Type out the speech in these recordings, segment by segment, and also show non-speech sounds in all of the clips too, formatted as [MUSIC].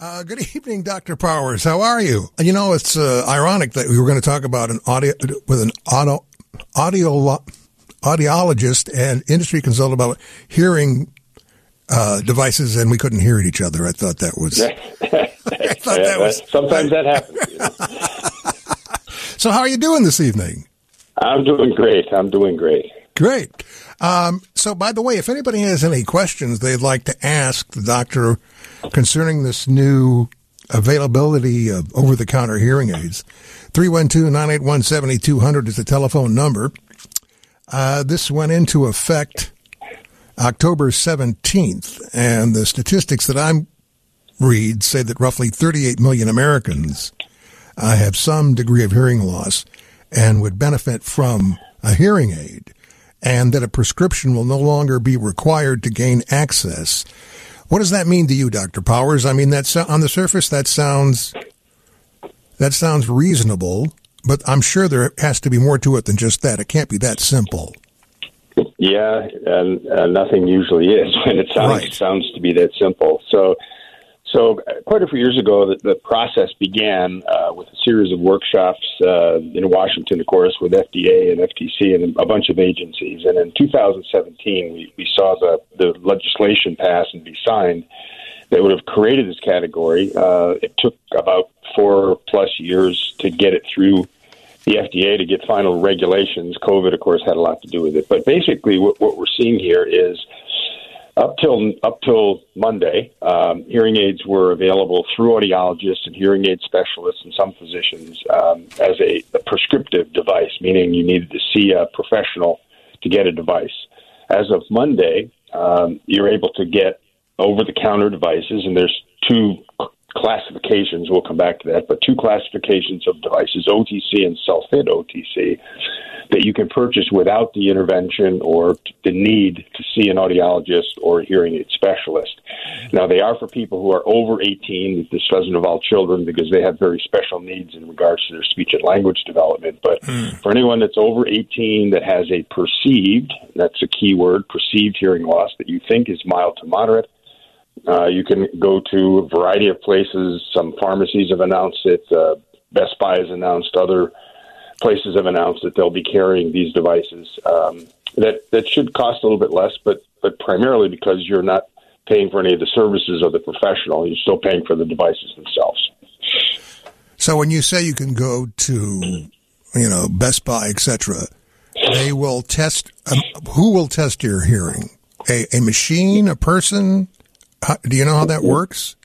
Uh, good [LAUGHS] evening, Dr. Powers. How are you? You know, it's uh, ironic that we were going to talk about an audio with an audio, audio audiologist and industry consultant about hearing uh, devices, and we couldn't hear each other. I thought that was. [LAUGHS] [LAUGHS] I thought yeah, that was. Sometimes that happens. so, how are you doing this evening? I'm doing great. I'm doing great. Great. Um, so, by the way, if anybody has any questions they'd like to ask the doctor concerning this new availability of over the counter hearing aids, 312 981 7200 is the telephone number. Uh, this went into effect October 17th, and the statistics that I read say that roughly 38 million Americans uh, have some degree of hearing loss and would benefit from a hearing aid, and that a prescription will no longer be required to gain access. What does that mean to you, Dr. Powers? I mean, that's on the surface, that sounds that sounds reasonable, but I'm sure there has to be more to it than just that. It can't be that simple. Yeah, and uh, nothing usually is [LAUGHS] when it sounds right. sounds to be that simple. So, so uh, quite a few years ago, the, the process began uh, with a series of workshops uh, in Washington, of course, with FDA and FTC and a bunch of agencies. And in 2017, we, we saw the the legislation pass and be signed that would have created this category. Uh, it took about four plus years to get it through the FDA to get final regulations. COVID, of course, had a lot to do with it. But basically, what, what we're seeing here is up till up till Monday, um, hearing aids were available through audiologists and hearing aid specialists and some physicians um, as a, a prescriptive device, meaning you needed to see a professional to get a device. As of Monday, um, you're able to get over-the-counter devices, and there's two classifications. We'll come back to that, but two classifications of devices, OTC and self-fit OTC, that you can purchase without the intervention or the need to see an audiologist or a hearing aid specialist. Now, they are for people who are over 18. This doesn't involve children because they have very special needs in regards to their speech and language development. But mm. for anyone that's over 18 that has a perceived, that's a key word, perceived hearing loss that you think is mild to moderate, uh, you can go to a variety of places. Some pharmacies have announced it. Uh, Best Buy has announced. Other places have announced that they'll be carrying these devices. Um, that that should cost a little bit less, but but primarily because you're not paying for any of the services of the professional. You're still paying for the devices themselves. So when you say you can go to, you know, Best Buy, etc., they will test. Um, who will test your hearing? A, a machine, a person? How, do you know how that works?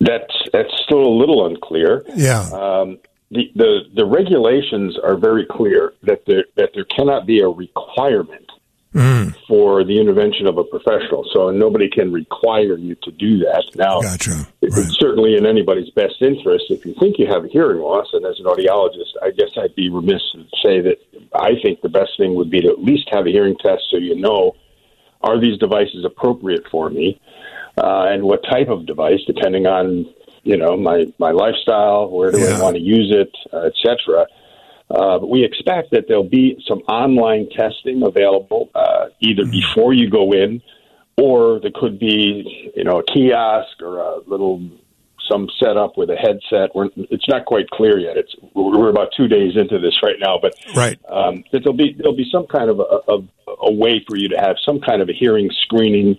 That's that's still a little unclear. Yeah. Um, the, the the regulations are very clear that there that there cannot be a requirement mm. for the intervention of a professional. So nobody can require you to do that. Now, gotcha. right. it's certainly in anybody's best interest if you think you have a hearing loss. And as an audiologist, I guess I'd be remiss to say that I think the best thing would be to at least have a hearing test so you know are these devices appropriate for me uh, and what type of device, depending on you know my my lifestyle, where do yeah. I want to use it, uh, etc. Uh, but we expect that there'll be some online testing available uh, either mm-hmm. before you go in, or there could be you know a kiosk or a little some setup with a headset. We're, it's not quite clear yet. It's we're about two days into this right now, but right. Um, that there'll be there'll be some kind of a, a, a way for you to have some kind of a hearing screening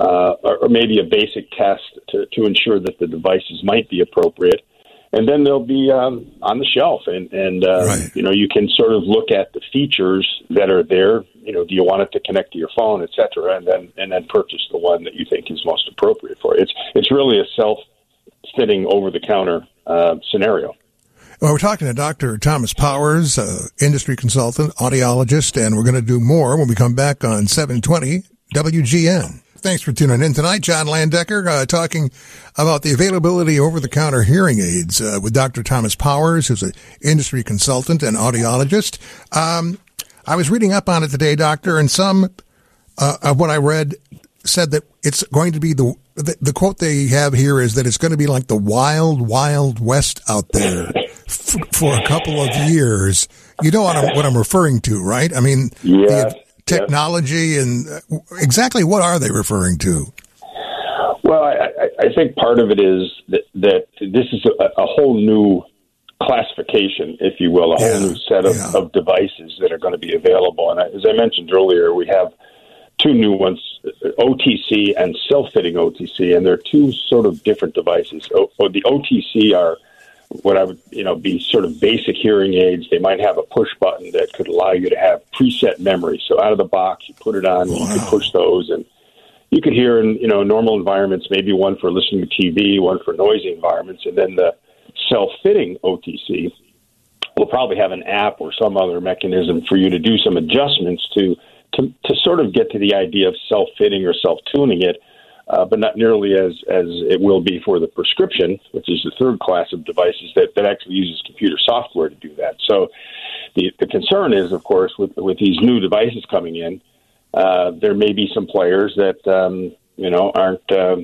uh, or, maybe a basic test to, to ensure that the devices might be appropriate. And then they'll be um, on the shelf, and, and uh, right. you know you can sort of look at the features that are there. You know, do you want it to connect to your phone, et cetera, and then and then purchase the one that you think is most appropriate for it. It's it's really a self-fitting over-the-counter uh, scenario. Well, we're talking to Dr. Thomas Powers, uh, industry consultant, audiologist, and we're going to do more when we come back on 720 WGN. Thanks for tuning in tonight. John Landecker uh, talking about the availability of over the counter hearing aids uh, with Dr. Thomas Powers, who's an industry consultant and audiologist. Um, I was reading up on it today, Doctor, and some uh, of what I read said that it's going to be the, the, the quote they have here is that it's going to be like the wild, wild west out there for a couple of years. You know what I'm, what I'm referring to, right? I mean, the, technology and uh, exactly what are they referring to? Well, I, I think part of it is that, that this is a, a whole new classification, if you will, a yeah, whole new set of, yeah. of devices that are going to be available. And as I mentioned earlier, we have two new ones, OTC and self-fitting OTC, and they're two sort of different devices. O, the OTC are what I would, you know, be sort of basic hearing aids. They might have a push button that could allow you to have preset memory. So out of the box, you put it on, wow. you can push those, and you could hear in, you know, normal environments, maybe one for listening to TV, one for noisy environments, and then the self-fitting OTC will probably have an app or some other mechanism for you to do some adjustments to to, to sort of get to the idea of self-fitting or self-tuning it, uh, but not nearly as as it will be for the prescription, which is the third class of devices that, that actually uses computer software to do that. So the the concern is, of course, with with these new devices coming in, uh, there may be some players that um, you know aren't uh,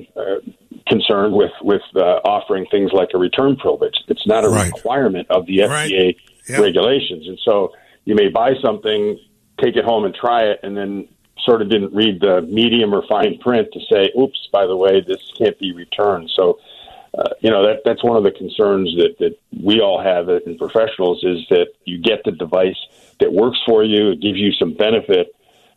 concerned with with uh, offering things like a return privilege. It's not a right. requirement of the FDA right. yep. regulations, and so you may buy something, take it home and try it, and then sort of didn't read the medium or fine print to say, "Oops, by the way, this can't be returned." So. Uh, you know that that's one of the concerns that, that we all have in professionals is that you get the device that works for you, it gives you some benefit,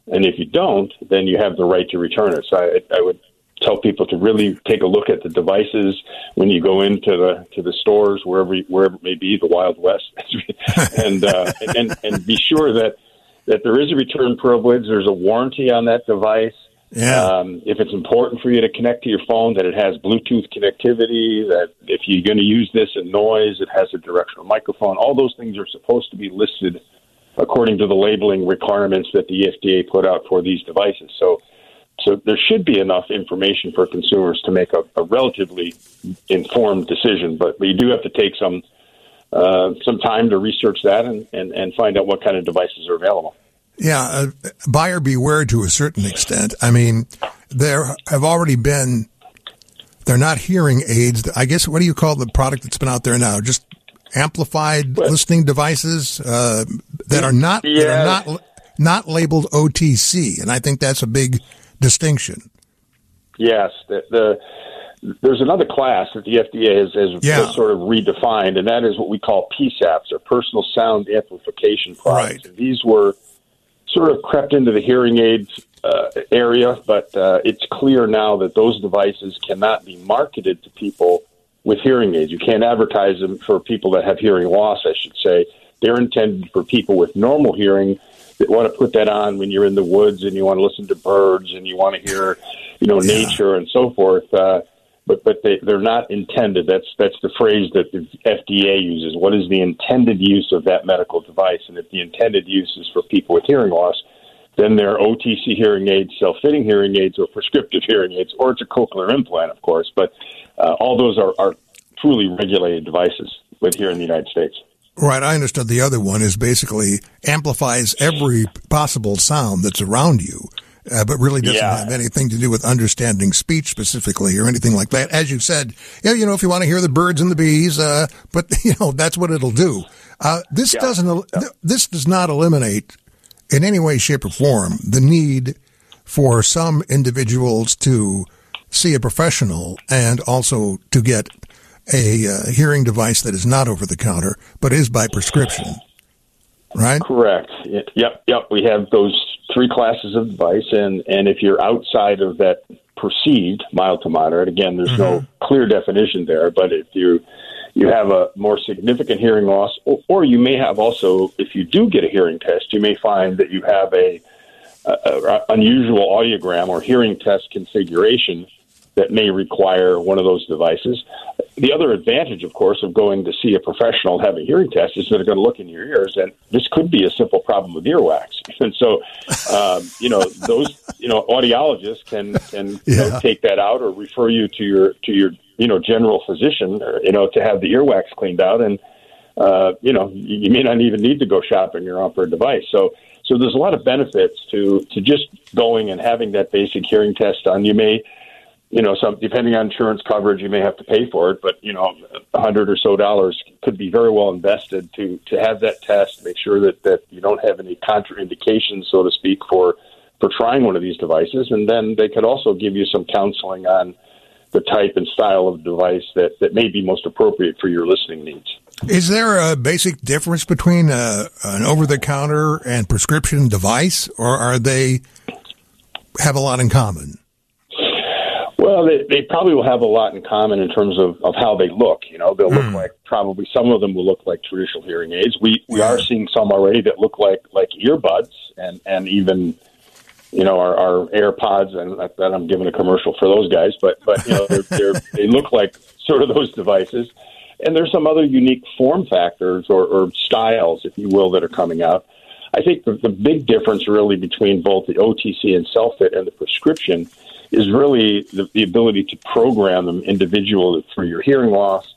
and if you don't, then you have the right to return it. So I, I would tell people to really take a look at the devices when you go into the to the stores wherever wherever it may be the Wild West, [LAUGHS] and, uh, and and be sure that that there is a return privilege. There's a warranty on that device. Yeah. Um, if it's important for you to connect to your phone, that it has Bluetooth connectivity. That if you're going to use this in noise, it has a directional microphone. All those things are supposed to be listed according to the labeling requirements that the FDA put out for these devices. So so there should be enough information for consumers to make a, a relatively informed decision, but you do have to take some uh, some time to research that and, and, and find out what kind of devices are available. Yeah, uh, buyer beware to a certain extent. I mean, there have already been, they're not hearing aids. I guess, what do you call the product that's been out there now? Just amplified listening devices uh, that are not yeah. that are not not labeled OTC, and I think that's a big distinction. Yes, the, the there's another class that the FDA has, has, yeah. sort of redefined, and that is what we call PSAPs, or personal sound amplification products. Right. These were sort of crept into the hearing aids uh, area, but uh, it's clear now that those devices cannot be marketed to people with hearing aids. You can't advertise them for people that have hearing loss, I should say. They're intended for people with normal hearing that want to put that on when you're in the woods and you want to listen to birds and you want to hear, you know, yeah. nature and so forth. Uh, but but they they're not intended. That's that's the phrase that the FDA uses. What is the intended use of that medical device? And if the intended use is for people with hearing loss, then they're OTC hearing aids, self-fitting hearing aids, or prescriptive hearing aids, or it's a cochlear implant, of course. But uh, all those are, are truly regulated devices with here in the United States. Right. I understood the other one is basically amplifies every possible sound that's around you. Uh, but really doesn't yeah. have anything to do with understanding speech specifically or anything like that. As you said, yeah, you know, if you want to hear the birds and the bees, uh, but [LAUGHS] you know, that's what it'll do. Uh, this yeah. doesn't, yeah. this does not eliminate in any way, shape or form the need for some individuals to see a professional and also to get a uh, hearing device that is not over the counter, but is by prescription, right? Correct. Yep, yep. We have those three classes of device, and and if you're outside of that perceived mild to moderate, again, there's mm-hmm. no clear definition there, but if you you have a more significant hearing loss, or, or, you may have also, if you do get a hearing test, you may find that you have a, a, a unusual audiogram or hearing test configuration that may require one of those devices. The other advantage, of course, of going to see a professional and having a hearing test is that they're going to look in your ears, and this could be a simple problem with earwax. [LAUGHS] And so, um, you know, those you know audiologists can can yeah. you know, take that out or refer you to your to your you know general physician, or, you know, to have the earwax cleaned out, and uh, you know, you may not even need to go shopping or offer a device. So. So there's a lot of benefits to, to just going and having that basic hearing test done. You may you know, some depending on insurance coverage, you may have to pay for it, but you know, a hundred or so dollars could be very well invested to to have that test, make sure that that you don't have any contraindications, so to speak, for for trying one of these devices, and then they could also give you some counseling on, the type and style of device that, that may be most appropriate for your listening needs. Is there a basic difference between a, uh, an over the counter and prescription device, or are they have a lot in common? Well, they, they probably will have a lot in common in terms of, of how they look. You know, they'll mm. look hmm. like probably some of them will look like traditional hearing aids. We we are seeing some already that look like like earbuds and and even you know our, our AirPods and that I'm giving a commercial for those guys, but but you know they're, they're, [LAUGHS] they look like sort of those devices. And there's some other unique form factors or, or styles, if you will, that are coming out. I think the, the big difference really between both the OTC and self fit and the prescription is really the, the ability to program them individually for your hearing loss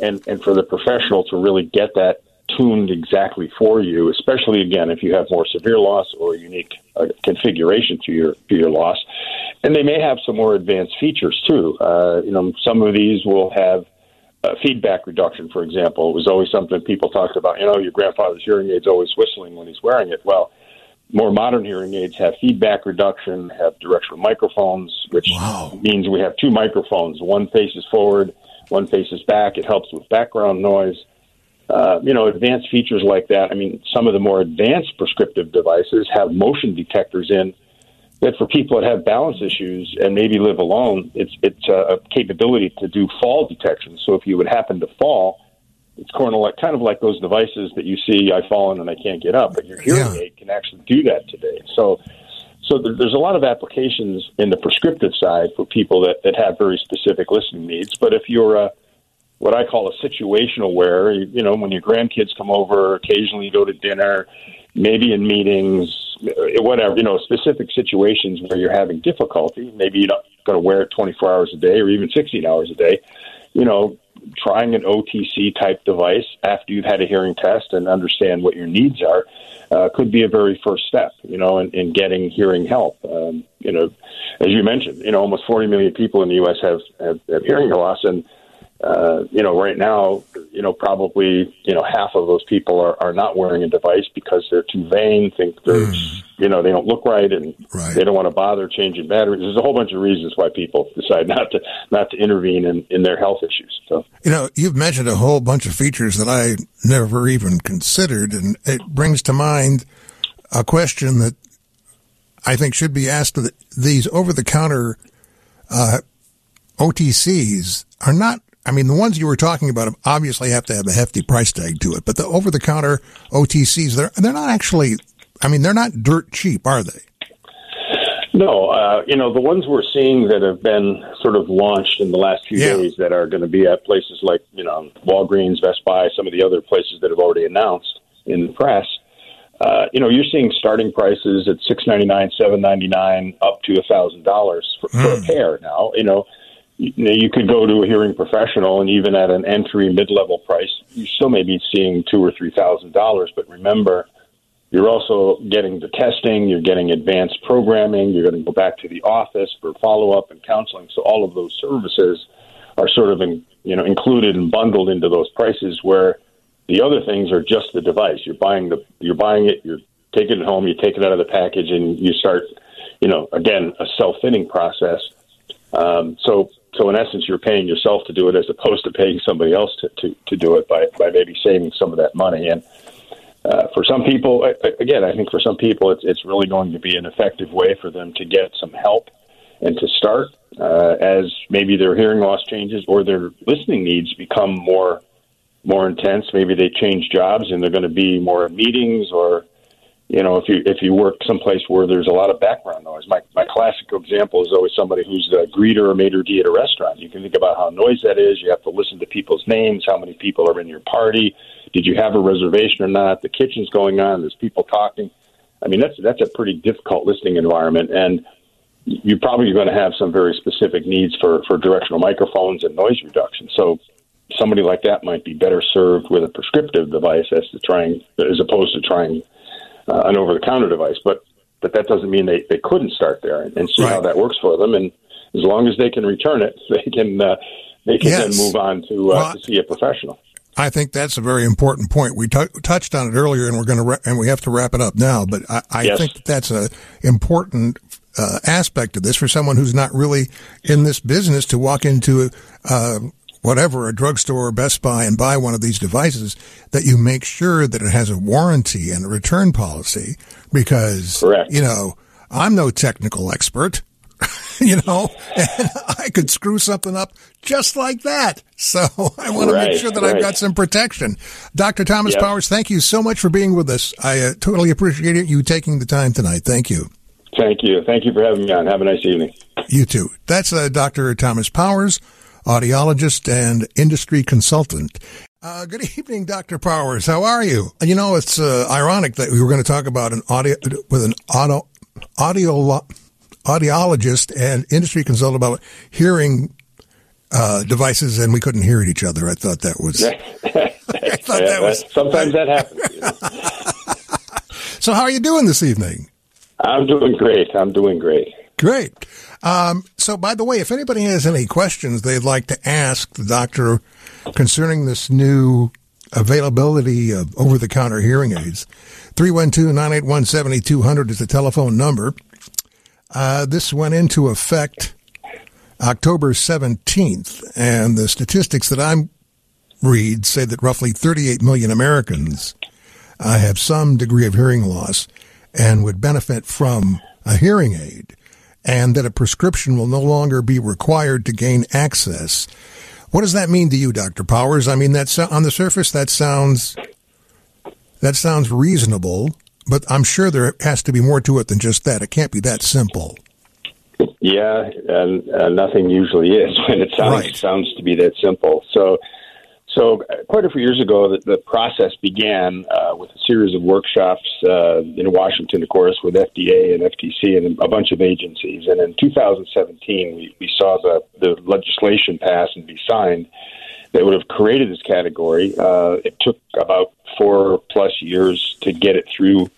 and, and for the professional to really get that tuned exactly for you, especially again if you have more severe loss or unique uh, configuration to your to your loss. And they may have some more advanced features too. Uh, you know, some of these will have uh, feedback reduction, for example. It was always something people talked about. You know, your grandfather's hearing aid's always whistling when he's wearing it. Well, more modern hearing aids have feedback reduction, have directional microphones, which wow. means we have two microphones. One faces forward, one faces back. It helps with background noise. Uh, you know, advanced features like that. I mean, some of the more advanced prescriptive devices have motion detectors in that for people that have balance issues and maybe live alone, it's it's a capability to do fall detection. So if you would happen to fall, it's kind of like kind of like those devices that you see. I've fallen and I can't get up, but your hearing yeah. aid can actually do that today. So, so there's a lot of applications in the prescriptive side for people that that have very specific listening needs. But if you're a what I call a situational wearer, you, you know, when your grandkids come over, occasionally you go to dinner, maybe in meetings, eh, whatever, you know, specific situations where you're having difficulty. Maybe you're not going to wear it 24 hours a day or even 16 hours a day. You know, trying an OTC type device after you've had a hearing test and understand what your needs are uh, could be a very first step, you know, in, in getting hearing help. Um, you know, as you mentioned, you know, almost 40 million people in the U.S. have, have, have hearing loss, and uh, you know, right now, you know, probably, you know, half of those people are, are not wearing a device because they're too vain, think they're, mm. you know, they don't look right and right. they don't want to bother changing batteries. There's a whole bunch of reasons why people decide not to, not to intervene in, in their health issues. So, you know, you've mentioned a whole bunch of features that I never even considered. And it brings to mind a question that I think should be asked of the, these over the counter, uh, OTCs are not I mean, the ones you were talking about obviously have to have a hefty price tag to it, but the over the counter OTCs, they're, they're not actually, I mean, they're not dirt cheap, are they? No, uh, you know, the ones we're seeing that have been sort of launched in the last few yeah. days that are going to be at places like, you know, Walgreens, Best Buy, some of the other places that have already announced in the press. Uh, you know, you're seeing starting prices at six ninety nine, seven ninety nine, up to a thousand dollars for a hmm. pair. Now, you know, you, you could go to a hearing professional, and even at an entry mid-level price, you still may be seeing two or three thousand dollars. But remember, you're also getting the testing, you're getting advanced programming, you're going to go back to the office for follow-up and counseling. So all of those services are sort of in, you know included and bundled into those prices. Where the other things are just the device. You're buying the you're buying it, you're taking it home, you take it out of the package, and you start, you know, again a self-fitting process. Um, so so in essence, you're paying yourself to do it as opposed to paying somebody else to, to, to do it by, by maybe saving some of that money. And uh, for some people, again, I think for some people, it's, it's really going to be an effective way for them to get some help and to start uh, as maybe their hearing loss changes or their listening needs become more more intense. Maybe they change jobs and they're going to be more meetings or you know, if you if you work someplace where there's a lot of background noise, my my classic example is always somebody who's a greeter or maitre d' at a restaurant. You can think about how noisy that is. You have to listen to people's names, how many people are in your party, did you have a reservation or not? The kitchen's going on. There's people talking. I mean, that's that's a pretty difficult listening environment, and you're probably going to have some very specific needs for for directional microphones and noise reduction. So somebody like that might be better served with a prescriptive device as to trying as opposed to trying uh, an over the counter device. But but that doesn't mean they, they couldn't start there and, and see right. how that works for them. And as long as they can return it, [LAUGHS] they can uh, they can yes. then move on to, uh, well, to see a professional. I think that's a very important point. We t- touched on it earlier, and we're going to ra- and we have to wrap it up now. But I, I yes. think that's a important uh, aspect of this for someone who's not really in this business to walk into uh, whatever a drugstore or Best Buy and buy one of these devices that you make sure that it has a warranty and a return policy because Correct. you know I'm no technical expert. [LAUGHS] you know, and I could screw something up just like that. So [LAUGHS] I want to right, make sure that right. I've got some protection. Dr. Thomas Yep. Powers, thank you so much for being with us. I uh, totally appreciate it, you taking the time tonight. Thank you. Thank you. Thank you for having me on. Have a nice evening. You too. That's uh, Dr. Thomas Powers, audiologist and industry consultant. Uh, good [LAUGHS] evening, Dr. Powers. How are you? You know, it's uh, ironic that we were going to talk about an audio with an audio audio audiologist and industry consultant about hearing uh, devices, and we couldn't hear each other. I thought that was. [LAUGHS] I thought Yeah, that was. sometimes that happens. you [LAUGHS] know. So, how are you doing this evening? I'm doing great. I'm doing great. Great. Um, so, by the way, if anybody has any questions they'd like to ask the doctor concerning this new availability of over the counter hearing aids, 312 981 7200 is the telephone number. Uh, this went into effect October 17th, and the statistics that I read say that roughly 38 million Americans uh, have some degree of hearing loss and would benefit from a hearing aid, and that a prescription will no longer be required to gain access. What does that mean to you, Dr. Powers? I mean, that's on the surface, that sounds that sounds reasonable, but I'm sure there has to be more to it than just that. It can't be that simple. Yeah, and uh, nothing usually is [LAUGHS] when it sounds Right. sounds to be that simple. So, so uh, quite a few years ago, the, the process began uh, with a series of workshops uh, in Washington, of course, with FDA and FTC and a bunch of agencies. And in 2017, we, we saw the the legislation pass and be signed that would have created this category. Uh, it took about four plus years to get it through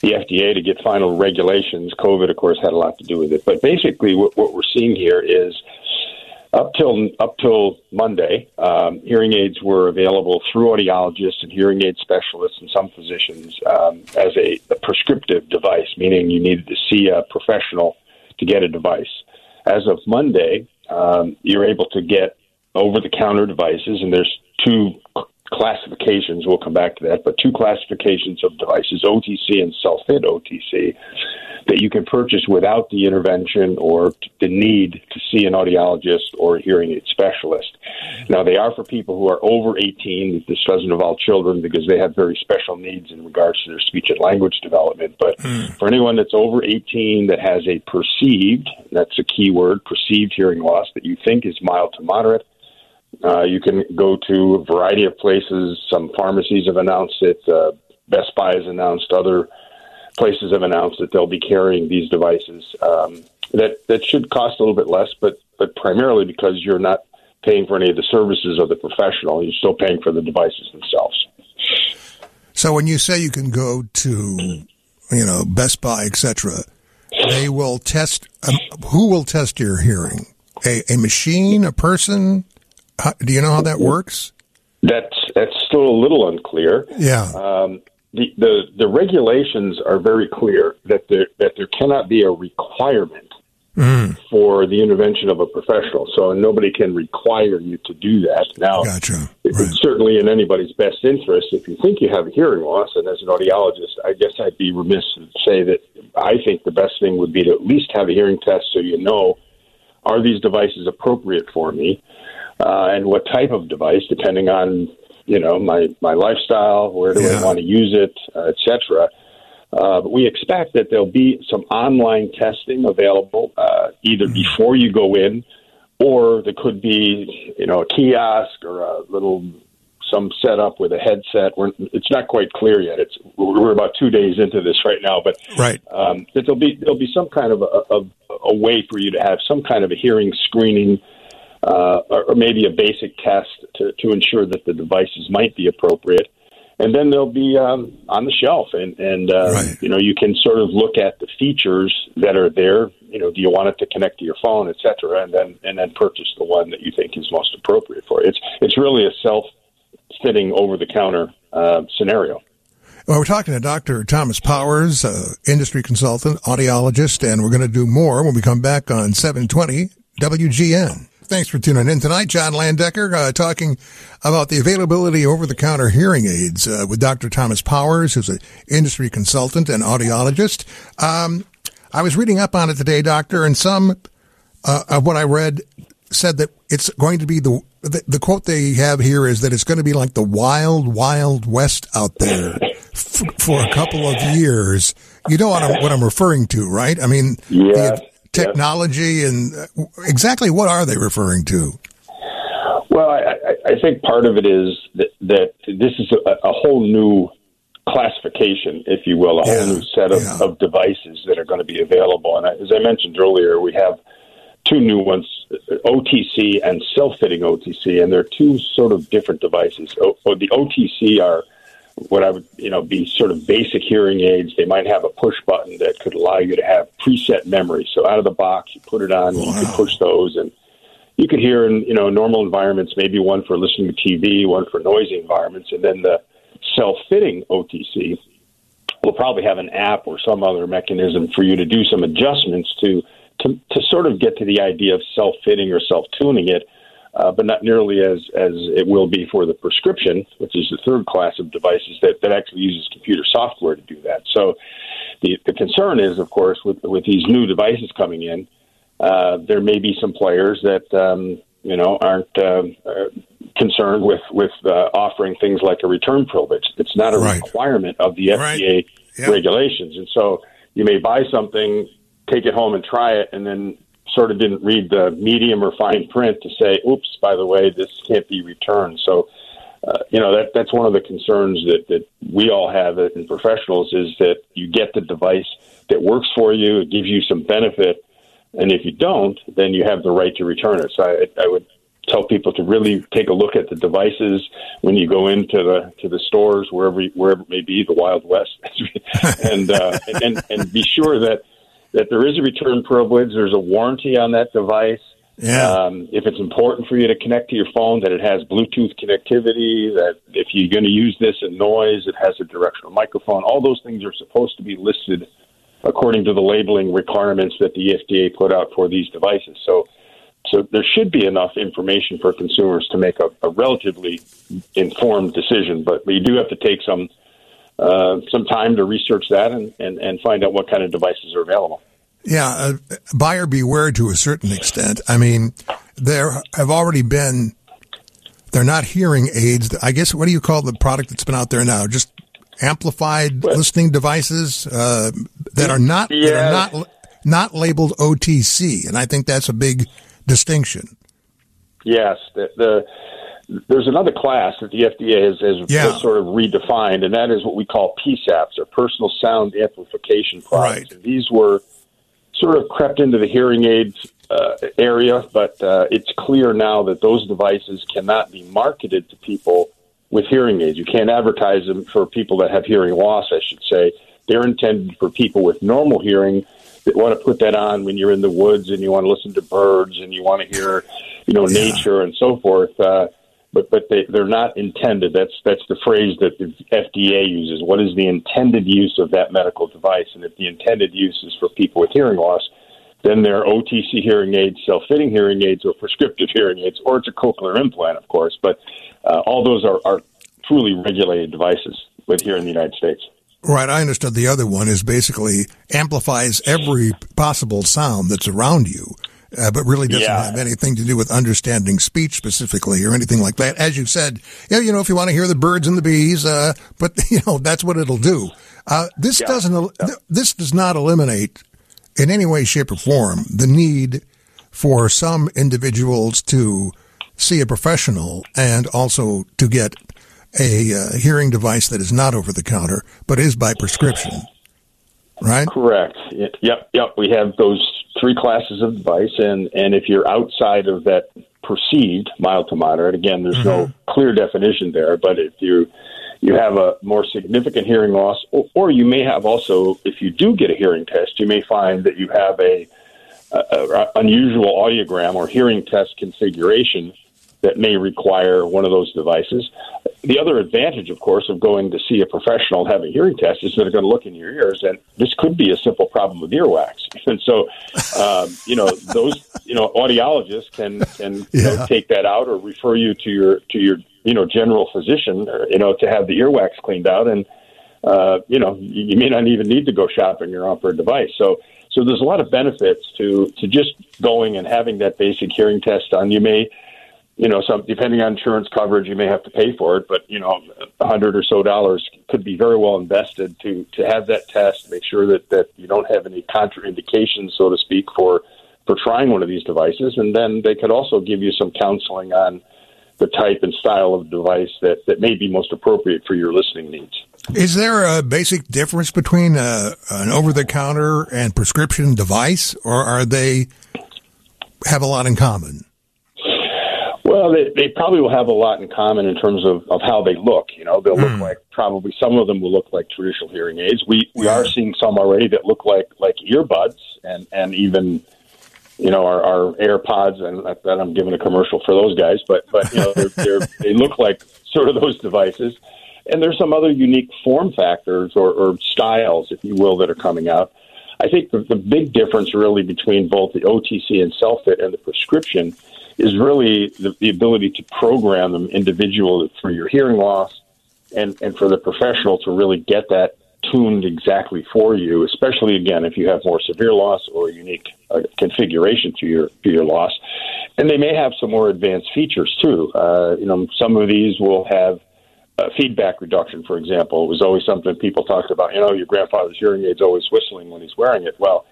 the FDA to get final regulations. COVID, of course, had a lot to do with it. But basically, what, what we're seeing here is up till up till Monday, um, hearing aids were available through audiologists and hearing aid specialists and some physicians um, as a, a prescriptive device, meaning you needed to see a professional to get a device. As of Monday, um, you're able to get over-the-counter devices, and there's two classifications. We'll come back to that, but two classifications of devices: OTC and self-fit OTC that you can purchase without the intervention or the need to see an audiologist or a hearing aid specialist. Now, they are for people who are over 18. This doesn't involve children because they have very special needs in regards to their speech and language development. But hmm. for anyone that's over 18 that has a perceived, that's a key word, perceived hearing loss that you think is mild to moderate, uh, you can go to a variety of places. Some pharmacies have announced it. Uh, Best Buy has announced. Other places have announced that they'll be carrying these devices. Um, that that should cost a little bit less, but but primarily because you're not paying for any of the services of the professional. You're still paying for the devices themselves. So when you say you can go to, you know, Best Buy, etc., they will test. Um, who will test your hearing? A, a machine, a person? How, do you know how that works? That's that's still a little unclear. Yeah. Um, the, the the regulations are very clear that there that there cannot be a requirement Mm, for the intervention of a professional. So nobody can require you to do that. Now, gotcha. it's Right. certainly in anybody's best interest if you think you have a hearing loss. And as an audiologist, I guess I'd be remiss to say that I think the best thing would be to at least have a hearing test so you know are these devices appropriate for me, uh, and what type of device, depending on you know my my lifestyle, where do Yeah. I want to use it, uh, etc. Uh, but we expect that there'll be some online testing available uh, either before you go in, or there could be, you know, a kiosk or a little some setup with a headset. We're, it's not quite clear yet. It's we're about two days into this right now, but Right. um, that there'll be there'll be some kind of a, of a way for you to have some kind of a hearing screening. Uh, or, maybe a basic test to, to ensure that the devices might be appropriate and then they'll be um, on the shelf, and and uh, Right. you know you can sort of look at the features that are there. You know, do you want it to connect to your phone, et cetera, and then and then purchase the one that you think is most appropriate for it. It's it's really a self fitting over the counter uh, scenario. Well, we're talking to Dr. Thomas Powers, uh, industry consultant, audiologist, and we're going to do more when we come back on 720 WGN. Thanks for tuning in tonight. John Landecker uh, talking about the availability of over the counter hearing aids uh, with Dr. Thomas Powers, who's an industry consultant and audiologist. Um, I was reading up on it today, Doctor, and some uh, of what I read said that it's going to be the, the, the quote they have here is that it's going to be like the wild, wild west out there for a couple of years. You know what I'm, what I'm referring to, right? I mean, yes technology and uh, exactly what are they referring to? Well, I, I think part of it is that, that this is a, a, whole new classification, if you will, a yeah, whole new set of, yeah. of devices that are going to be available. And as I mentioned earlier, we have two new ones, OTC and self-fitting OTC, and they're two sort of different devices. O, the OTC are – what I would, you know, be sort of basic hearing aids. They might have a push button that could allow you to have preset memory. So out of the box, you put it on, wow. you can push those, and you could hear in, you know, normal environments, maybe one for listening to TV, one for noisy environments, and then the self-fitting OTC will probably have an app or some other mechanism for you to do some adjustments to to, to sort of get to the idea of self-fitting or self-tuning it uh, but not nearly as, as it will be for the prescription, which is the third class of devices that, that actually uses computer software to do that. So the, the concern is, of course, with, with these new devices coming in, uh, there may be some players that um, you know aren't uh, concerned with with uh, offering things like a return privilege. It's not a right. requirement of the FDA right. yep. regulations, and so you may buy something, take it home and try it, and then sort of didn't read the medium or fine print to say, "Oops, by the way, this can't be returned." So, uh, you know, that that's one of the concerns that that we all have in professionals is that you get the device that works for you, it gives you some benefit, and if you don't, then you have the right to return it. So, I, I would tell people to really take a look at the devices when you go into the to the stores wherever wherever it may be, the Wild West, [LAUGHS] and, uh, and and be sure that that there is a return privilege. There's a warranty on that device. Yeah. Um, if it's important for you to connect to your phone, that it has Bluetooth connectivity, that if you're going to use this in noise, it has a directional microphone. All those things are supposed to be listed according to the labeling requirements that the FDA put out for these devices. So, so there should be enough information for consumers to make a, a relatively informed decision. But you do have to take some uh, some time to research that and, and, and find out what kind of devices are available. Yeah, uh, buyer beware to a certain extent. I mean, there have already been, they're not hearing aids. I guess, what do you call the product that's been out there now? Just amplified listening devices uh, that are not yeah. that are not not labeled OTC, and I think that's a big distinction. Yes, the, the there's another class that the FDA has, has, yeah. sort of redefined, and that is what we call PSAPs, or personal sound amplification products. Right. And these were sort of crept into the hearing aids uh, area, but uh, it's clear now that those devices cannot be marketed to people with hearing aids. You can't advertise them for people that have hearing loss, I should say. They're intended for people with normal hearing that want to put that on when you're in the woods and you want to listen to birds and you want to hear, you know, yeah. nature and so forth. Uh, but but they, they're not intended. That's that's the phrase that the FDA uses. What is the intended use of that medical device? And if the intended use is for people with hearing loss, then they're OTC hearing aids, self-fitting hearing aids, or prescriptive hearing aids, or it's a cochlear implant, of course. But uh, all those are, are truly regulated devices with here in the United States. Right, I understood. The other one is basically amplifies every possible sound that's around you uh, but really doesn't yeah. have anything to do with understanding speech specifically or anything like that. As you said, yeah, you know, if you want to hear the birds and the bees, uh, but [LAUGHS] you know, that's what it'll do. Uh, this yeah. doesn't, yeah. this does not eliminate in any way, shape or form the need for some individuals to see a professional and also to get a uh, hearing device that is not over the counter, but is by prescription. Right? Correct. Yep. Yep. We have those three classes of device, and and if you're outside of that perceived mild to moderate, again, there's mm-hmm. no clear definition there. But if you you have a more significant hearing loss, or, or, you may have also, if you do get a hearing test, you may find that you have a, a, a unusual audiogram or hearing test configuration that may require one of those devices. The other advantage, of course, of going to see a professional and having a hearing test is that they're going to look in your ears, and this could be a simple problem with earwax. [LAUGHS] And so, um, you know, those you know audiologists can can yeah. you know, take that out or refer you to your to your you know general physician, or, you know, to have the earwax cleaned out, and uh, you know, you may not even need to go shopping around for a device. So. So there's a lot of benefits to, to just going and having that basic hearing test done. You may you know, some depending on insurance coverage, you may have to pay for it, but you know, a hundred or so dollars could be very well invested to to have that test, make sure that that you don't have any contraindications, so to speak, for for trying one of these devices, and then they could also give you some counseling on the type and style of device that that may be most appropriate for your listening needs. Is there a basic difference between a, uh, an over-the-counter and prescription device, or are they have a lot in common? Well, they, they probably will have a lot in common in terms of, of how they look. You know, they'll mm. look hmm. like probably some of them will look like traditional hearing aids. We we are seeing some already that look like like earbuds and and even you know our, our AirPods and that I'm giving a commercial for those guys, but but you know they're, they're, [LAUGHS] they look like sort of those devices. And there's some other unique form factors or, or styles, if you will, that are coming out. I think the, the big difference really between both the OTC and self fit and the prescription is really the, the ability to program them individually for your hearing loss and, and for the professional to really get that tuned exactly for you, especially again if you have more severe loss or unique uh, configuration to your to your loss. And they may have some more advanced features too. Uh, you know, some of these will have uh, feedback reduction, for example. It was always something people talked about. You know, your grandfather's hearing aid's always whistling when he's wearing it. Well,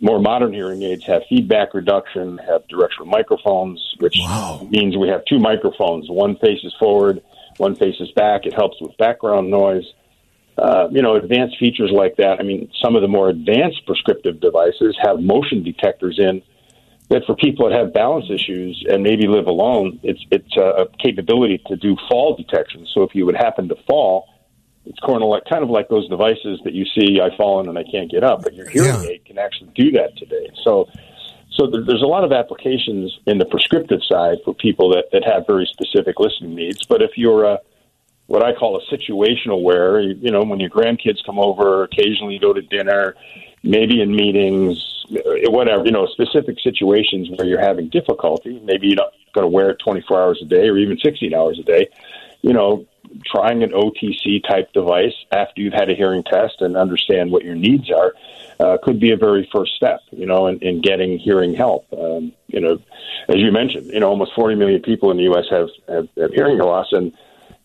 more modern hearing aids have feedback reduction, have directional microphones, which wow. means we have two microphones. One faces forward, one faces back. It helps with background noise. Uh, you know, advanced features like that. I mean, some of the more advanced prescriptive devices have motion detectors in that for people that have balance issues and maybe live alone, it's it's a capability to do fall detection. So if you would happen to fall, it's kind of like kind of like those devices that you see. I've fallen and I can't get up, but your hearing yeah. aid can actually do that today. So, so there's a lot of applications in the prescriptive side for people that that have very specific listening needs. But if you're a what I call a situational wearer, you, you know, when your grandkids come over, occasionally you go to dinner, maybe in meetings, eh, whatever, you know, specific situations where you're having difficulty. Maybe you're not going to wear it 24 hours a day or even 16 hours a day. You know, trying an OTC type device after you've had a hearing test and understand what your needs are uh, could be a very first step, you know, in, in getting hearing help. Um, you know, as you mentioned, you know, almost 40 million people in the U.S. have, have, have hearing loss, and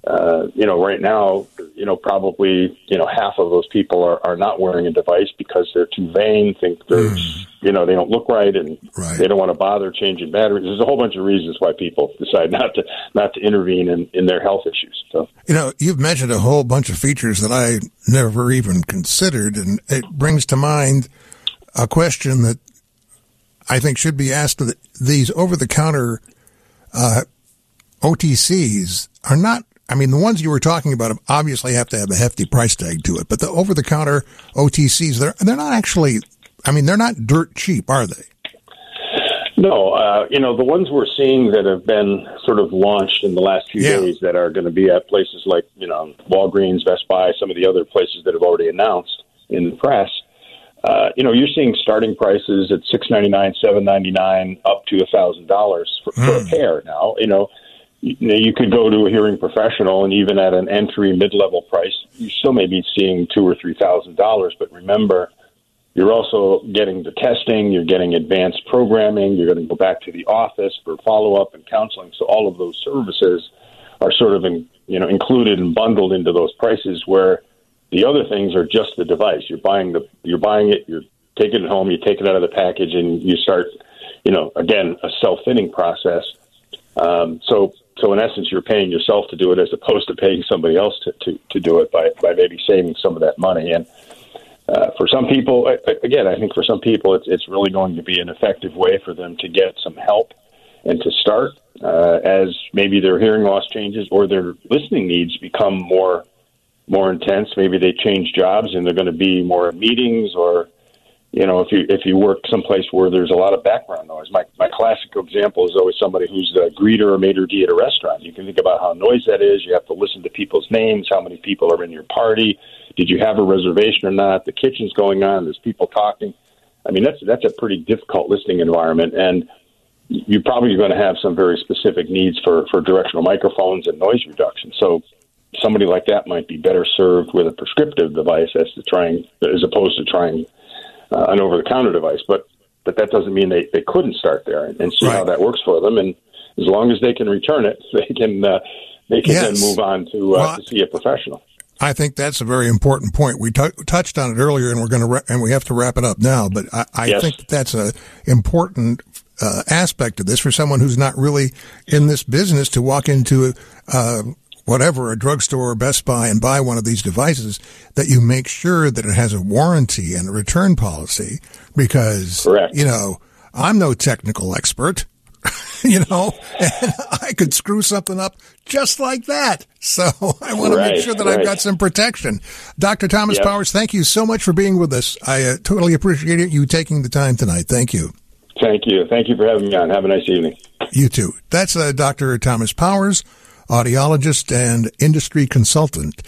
uh, you know, right now, you know, probably, you know, half of those people are, are not wearing a device because they're too vain, think they're, mm. you know, they don't look right and right. they don't want to bother changing batteries. There's a whole bunch of reasons why people decide not to, not to intervene in, in their health issues. So, you know, you've mentioned a whole bunch of features that I never even considered. And it brings to mind a question that I think should be asked of the, these over the counter, uh, OTCs are not I mean, the ones you were talking about obviously have to have a hefty price tag to it, but the over the counter OTCs, they're, they're not actually, I mean, they're not dirt cheap, are they? No, uh, you know, the ones we're seeing that have been sort of launched in the last few yeah. days that are going to be at places like, you know, Walgreens, Best Buy, some of the other places that have already announced in the press. Uh, you know, you're seeing starting prices at six ninety nine, seven ninety nine, up to a thousand dollars for a hmm. pair. Now, you know, you, you could go to a hearing professional, and even at an entry mid-level price, you still may be seeing two or three thousand dollars. But remember, you're also getting the testing, you're getting advanced programming, you're going to go back to the office for follow-up and counseling. So all of those services are sort of in, you know included and bundled into those prices. Where the other things are just the device. You're buying the you're buying it, you're taking it home, you take it out of the package, and you start, you know, again a self-fitting process. Um, so so in essence, you're paying yourself to do it as opposed to paying somebody else to, to, to do it by, by maybe saving some of that money. And uh, for some people, again, I think for some people, it's, it's really going to be an effective way for them to get some help and to start uh, as maybe their hearing loss changes or their listening needs become more more intense. Maybe they change jobs and they're going to be more in meetings or you know, if you if you work someplace where there's a lot of background noise, my my classic example is always somebody who's a greeter or maitre d' at a restaurant. You can think about how noisy that is. You have to listen to people's names, how many people are in your party, did you have a reservation or not? The kitchen's going on. There's people talking. I mean, that's that's a pretty difficult listening environment, and you're probably going to have some very specific needs for for directional microphones and noise reduction. So somebody like that might be better served with a prescriptive device as to trying as opposed to trying uh, an over the counter device. But but that doesn't mean they, they couldn't start there and, and see right. how that works for them. And as long as they can return it, [LAUGHS] they can uh, they can yes. then move on to, uh, well, to see a professional. I think that's a very important point. We t- touched on it earlier, and we're going to ra- and we have to wrap it up now. But I, I yes. think that's a important uh, aspect of this for someone who's not really in this business to walk into uh, whatever, a drugstore or Best Buy and buy one of these devices, that you make sure that it has a warranty and a return policy because, Correct. you know, I'm no technical expert. [LAUGHS] you know, and I could screw something up just like that. So [LAUGHS] I want right, to make sure that right. I've got some protection. Dr. Thomas yep. Powers, thank you so much for being with us. I uh, totally appreciate you taking the time tonight. Thank you. Thank you. Thank you for having me on. Have a nice evening. You too. That's uh, Dr. Thomas Powers audiologist and industry consultant.